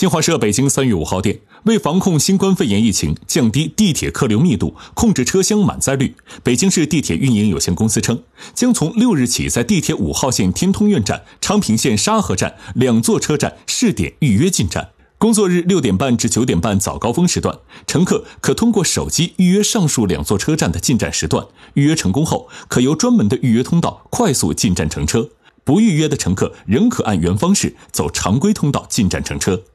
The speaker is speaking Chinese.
新华社北京三月五号电为防控新冠肺炎疫情降低地铁客流密度控制车厢满载率北京市地铁运营有限公司称将从六日起在地铁五号线天通苑站昌平线沙河站两座车站试点预约进站。工作日六点半至九点半早高峰时段乘客可通过手机预约上述两座车站的进站时段预约成功后可由专门的预约通道快速进站乘车不预约的乘客仍可按原方式走常规通道进站乘车。